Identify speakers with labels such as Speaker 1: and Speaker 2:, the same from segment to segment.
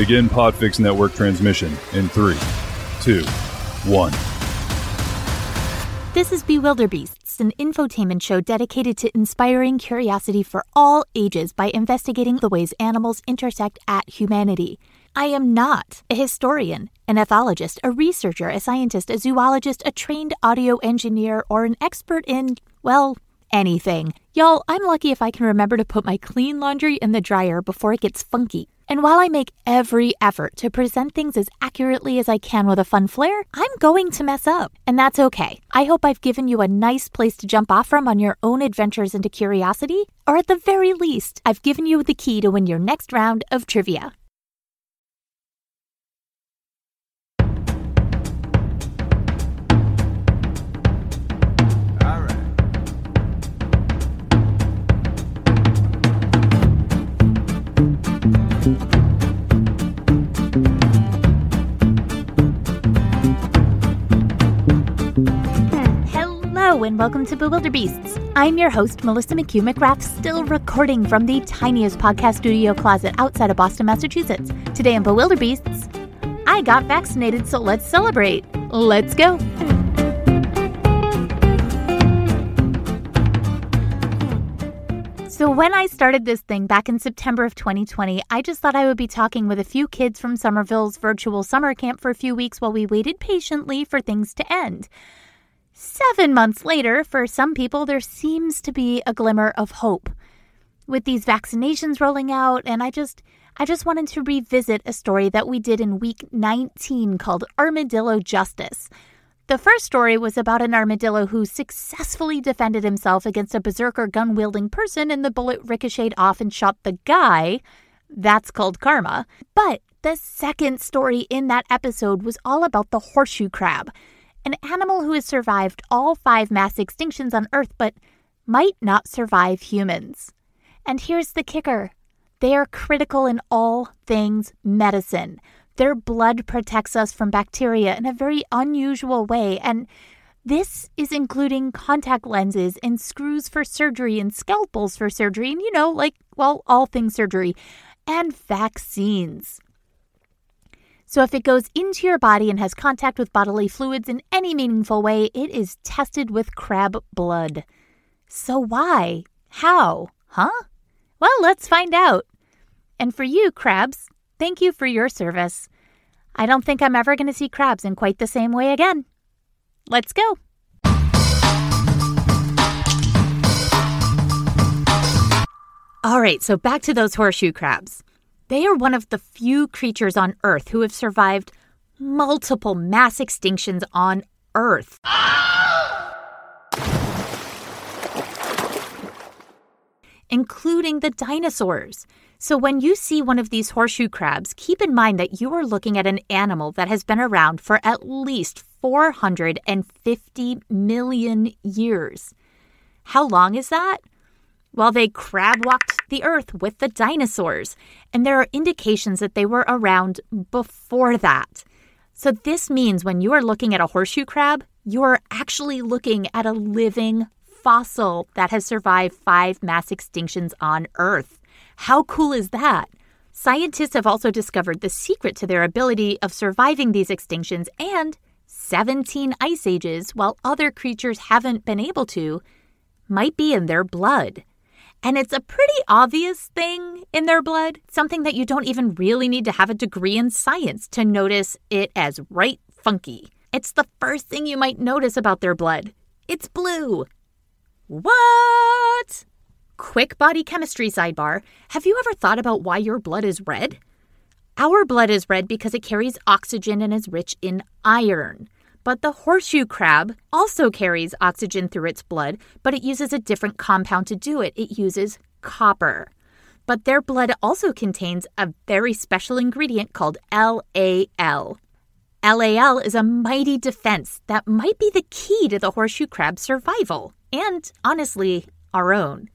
Speaker 1: Begin Podfix Network transmission in three, two, one.
Speaker 2: This is Bewilderbeasts, an infotainment show dedicated to inspiring curiosity for all ages by investigating the ways animals intersect at humanity. I am not a historian, an ethologist, a researcher, a scientist, a zoologist, a trained audio engineer, or an expert in, well, anything. Y'all, I'm lucky if I can remember to put my clean laundry in the dryer before it gets funky. And while I make every effort to present things as accurately as I can with a fun flair, I'm going to mess up. And that's okay. I hope I've given you a nice place to jump off from on your own adventures into curiosity, or at the very least, I've given you the key to win your next round of trivia. And welcome to Bewilderbeasts. I'm your host, Melissa McHugh McGrath, still recording from the tiniest podcast studio closet outside of Boston, Massachusetts. Today on Bewilderbeasts, I got vaccinated, so let's celebrate. Let's go. So, when I started this thing back in September of 2020, I just thought I would be talking with a few kids from Somerville's virtual summer camp for a few weeks while we waited patiently for things to end. Seven months later, for some people, there seems to be a glimmer of hope. With these vaccinations rolling out, and I just I just wanted to revisit a story that we did in week 19 called Armadillo Justice. The first story was about an armadillo who successfully defended himself against a berserker gun wielding person, and the bullet ricocheted off and shot the guy. That's called karma. But the second story in that episode was all about the horseshoe crab an animal who has survived all five mass extinctions on Earth but might not survive humans. And here's the kicker they are critical in all things medicine. Their blood protects us from bacteria in a very unusual way, and this is including contact lenses and screws for surgery and scalpels for surgery, and you know, like, well, all things surgery, and vaccines. So, if it goes into your body and has contact with bodily fluids in any meaningful way, it is tested with crab blood. So, why? How? Huh? Well, let's find out. And for you, crabs, thank you for your service. I don't think I'm ever going to see crabs in quite the same way again. Let's go. All right, so back to those horseshoe crabs. They are one of the few creatures on Earth who have survived multiple mass extinctions on Earth. including the dinosaurs. So, when you see one of these horseshoe crabs, keep in mind that you are looking at an animal that has been around for at least 450 million years. How long is that? Well, they crab walked the earth with the dinosaurs, and there are indications that they were around before that. So, this means when you are looking at a horseshoe crab, you are actually looking at a living fossil that has survived five mass extinctions on Earth. How cool is that? Scientists have also discovered the secret to their ability of surviving these extinctions and 17 ice ages, while other creatures haven't been able to, might be in their blood. And it's a pretty obvious thing in their blood, something that you don't even really need to have a degree in science to notice it as right funky. It's the first thing you might notice about their blood. It's blue. What? Quick body chemistry sidebar. Have you ever thought about why your blood is red? Our blood is red because it carries oxygen and is rich in iron. But the horseshoe crab also carries oxygen through its blood, but it uses a different compound to do it. It uses copper. But their blood also contains a very special ingredient called LAL. LAL is a mighty defense that might be the key to the horseshoe crab's survival, and honestly, our own.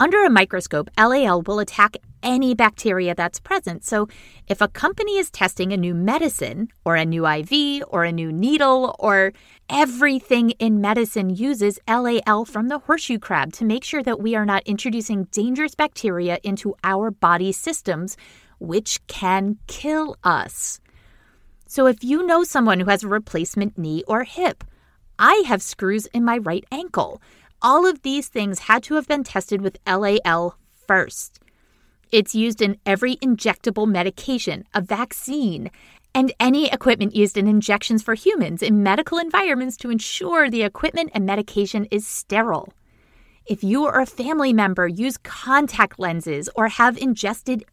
Speaker 2: Under a microscope, LAL will attack any bacteria that's present. So, if a company is testing a new medicine, or a new IV, or a new needle, or everything in medicine uses LAL from the horseshoe crab to make sure that we are not introducing dangerous bacteria into our body systems, which can kill us. So if you know someone who has a replacement knee or hip, I have screws in my right ankle. All of these things had to have been tested with LAL first. It's used in every injectable medication, a vaccine, and any equipment used in injections for humans in medical environments to ensure the equipment and medication is sterile. If you or a family member use contact lenses or have ingested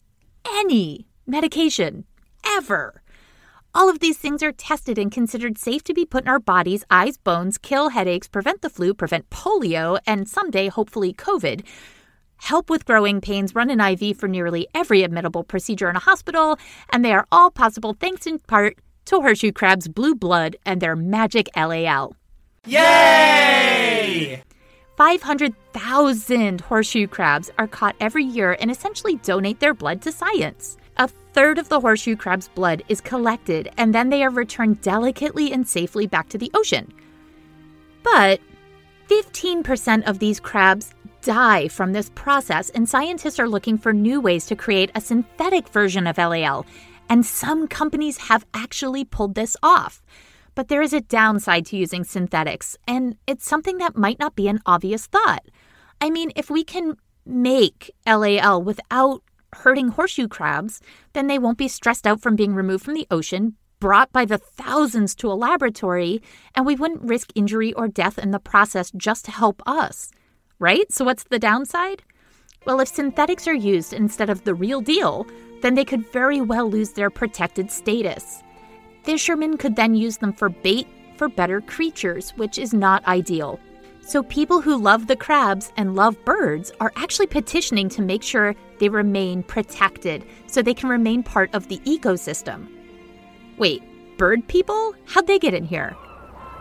Speaker 2: any medication ever, all of these things are tested and considered safe to be put in our bodies, eyes, bones, kill headaches, prevent the flu, prevent polio, and someday, hopefully, COVID. Help with growing pains, run an IV for nearly every admittable procedure in a hospital, and they are all possible thanks in part to Horseshoe Crab's blue blood and their magic LAL.
Speaker 3: Yay!
Speaker 2: 500,000 horseshoe crabs are caught every year and essentially donate their blood to science. Third of the horseshoe crab's blood is collected and then they are returned delicately and safely back to the ocean. But 15% of these crabs die from this process, and scientists are looking for new ways to create a synthetic version of LAL. And some companies have actually pulled this off. But there is a downside to using synthetics, and it's something that might not be an obvious thought. I mean, if we can make LAL without hurting horseshoe crabs, then they won't be stressed out from being removed from the ocean, brought by the thousands to a laboratory, and we wouldn't risk injury or death in the process just to help us. Right? So, what's the downside? Well, if synthetics are used instead of the real deal, then they could very well lose their protected status. Fishermen could then use them for bait for better creatures, which is not ideal. So, people who love the crabs and love birds are actually petitioning to make sure they remain protected so they can remain part of the ecosystem. Wait, bird people? How'd they get in here?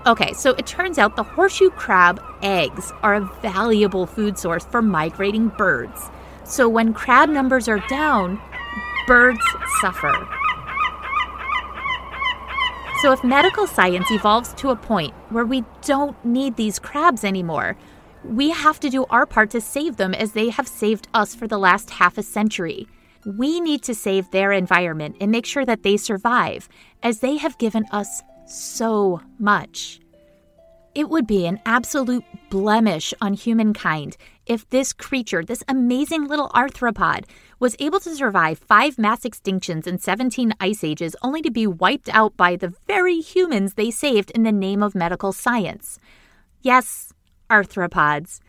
Speaker 2: Okay, so it turns out the horseshoe crab eggs are a valuable food source for migrating birds. So when crab numbers are down, birds suffer. So if medical science evolves to a point where we don't need these crabs anymore, we have to do our part to save them as they have saved us for the last half a century. We need to save their environment and make sure that they survive, as they have given us so much. It would be an absolute blemish on humankind if this creature, this amazing little arthropod, was able to survive five mass extinctions and 17 ice ages only to be wiped out by the very humans they saved in the name of medical science. Yes, arthropods.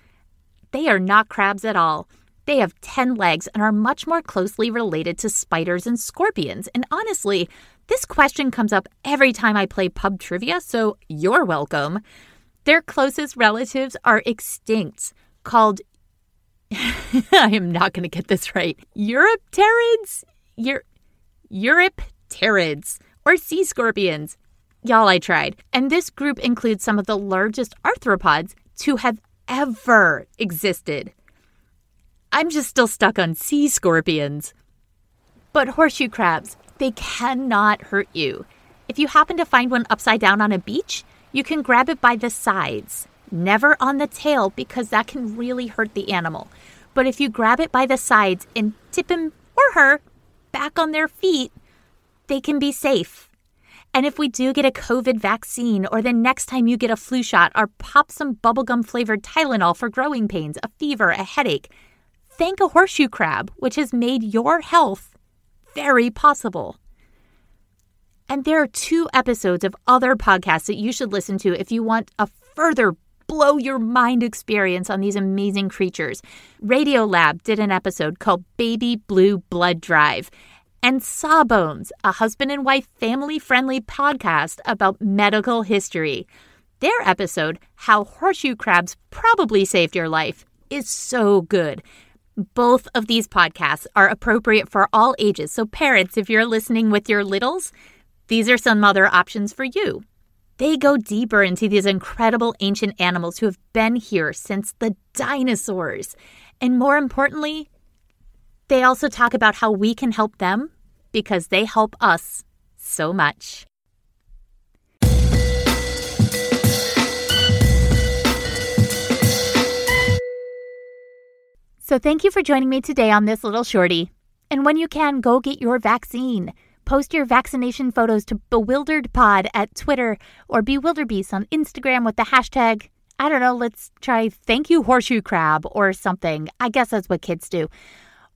Speaker 2: They are not crabs at all. They have 10 legs and are much more closely related to spiders and scorpions. And honestly, this question comes up every time I play pub trivia, so you're welcome. Their closest relatives are extinct, called I am not going to get this right. Europterids? Eur- Europterids or sea scorpions. Y'all, I tried. And this group includes some of the largest arthropods to have ever existed. I'm just still stuck on sea scorpions. But horseshoe crabs, they cannot hurt you. If you happen to find one upside down on a beach, you can grab it by the sides, never on the tail because that can really hurt the animal. But if you grab it by the sides and tip him or her back on their feet, they can be safe. And if we do get a COVID vaccine, or the next time you get a flu shot, or pop some bubblegum flavored Tylenol for growing pains, a fever, a headache, thank a horseshoe crab, which has made your health very possible. And there are two episodes of other podcasts that you should listen to if you want a further blow your mind experience on these amazing creatures. Radiolab did an episode called Baby Blue Blood Drive. And Sawbones, a husband and wife family friendly podcast about medical history. Their episode, How Horseshoe Crabs Probably Saved Your Life, is so good. Both of these podcasts are appropriate for all ages. So, parents, if you're listening with your littles, these are some other options for you. They go deeper into these incredible ancient animals who have been here since the dinosaurs. And more importantly, they also talk about how we can help them because they help us so much. So, thank you for joining me today on this little shorty. And when you can, go get your vaccine. Post your vaccination photos to BewilderedPod at Twitter or BewilderBeast on Instagram with the hashtag, I don't know, let's try thank you horseshoe crab or something. I guess that's what kids do.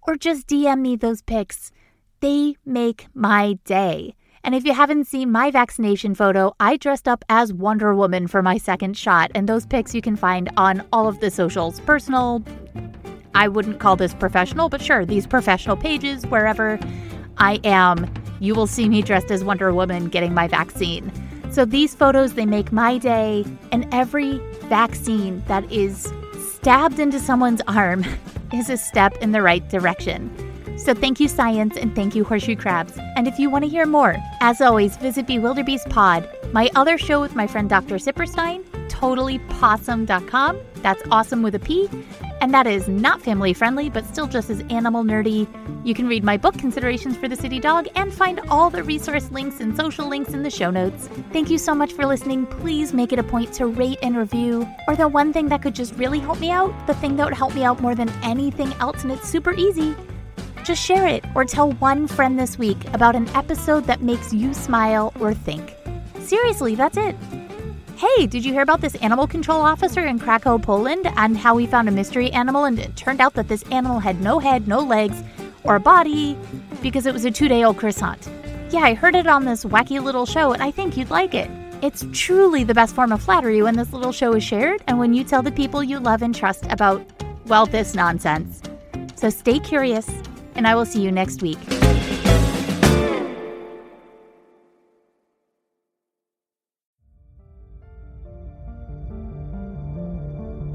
Speaker 2: Or just DM me those pics. They make my day. And if you haven't seen my vaccination photo, I dressed up as Wonder Woman for my second shot, and those pics you can find on all of the socials personal. I wouldn't call this professional, but sure, these professional pages, wherever I am, you will see me dressed as Wonder Woman getting my vaccine. So these photos, they make my day, and every vaccine that is stabbed into someone's arm is a step in the right direction. So thank you, science, and thank you, horseshoe crabs. And if you want to hear more, as always, visit Bewilderbeast Pod, my other show with my friend Dr. Zipperstein, totallypossum.com. That's awesome with a P. And that is not family friendly, but still just as animal nerdy. You can read my book, Considerations for the City Dog, and find all the resource links and social links in the show notes. Thank you so much for listening. Please make it a point to rate and review. Or the one thing that could just really help me out, the thing that would help me out more than anything else, and it's super easy just share it or tell one friend this week about an episode that makes you smile or think. Seriously, that's it. Hey, did you hear about this animal control officer in Krakow, Poland, and how he found a mystery animal and it turned out that this animal had no head, no legs, or a body because it was a two day old croissant? Yeah, I heard it on this wacky little show and I think you'd like it. It's truly the best form of flattery when this little show is shared and when you tell the people you love and trust about, well, this nonsense. So stay curious, and I will see you next week.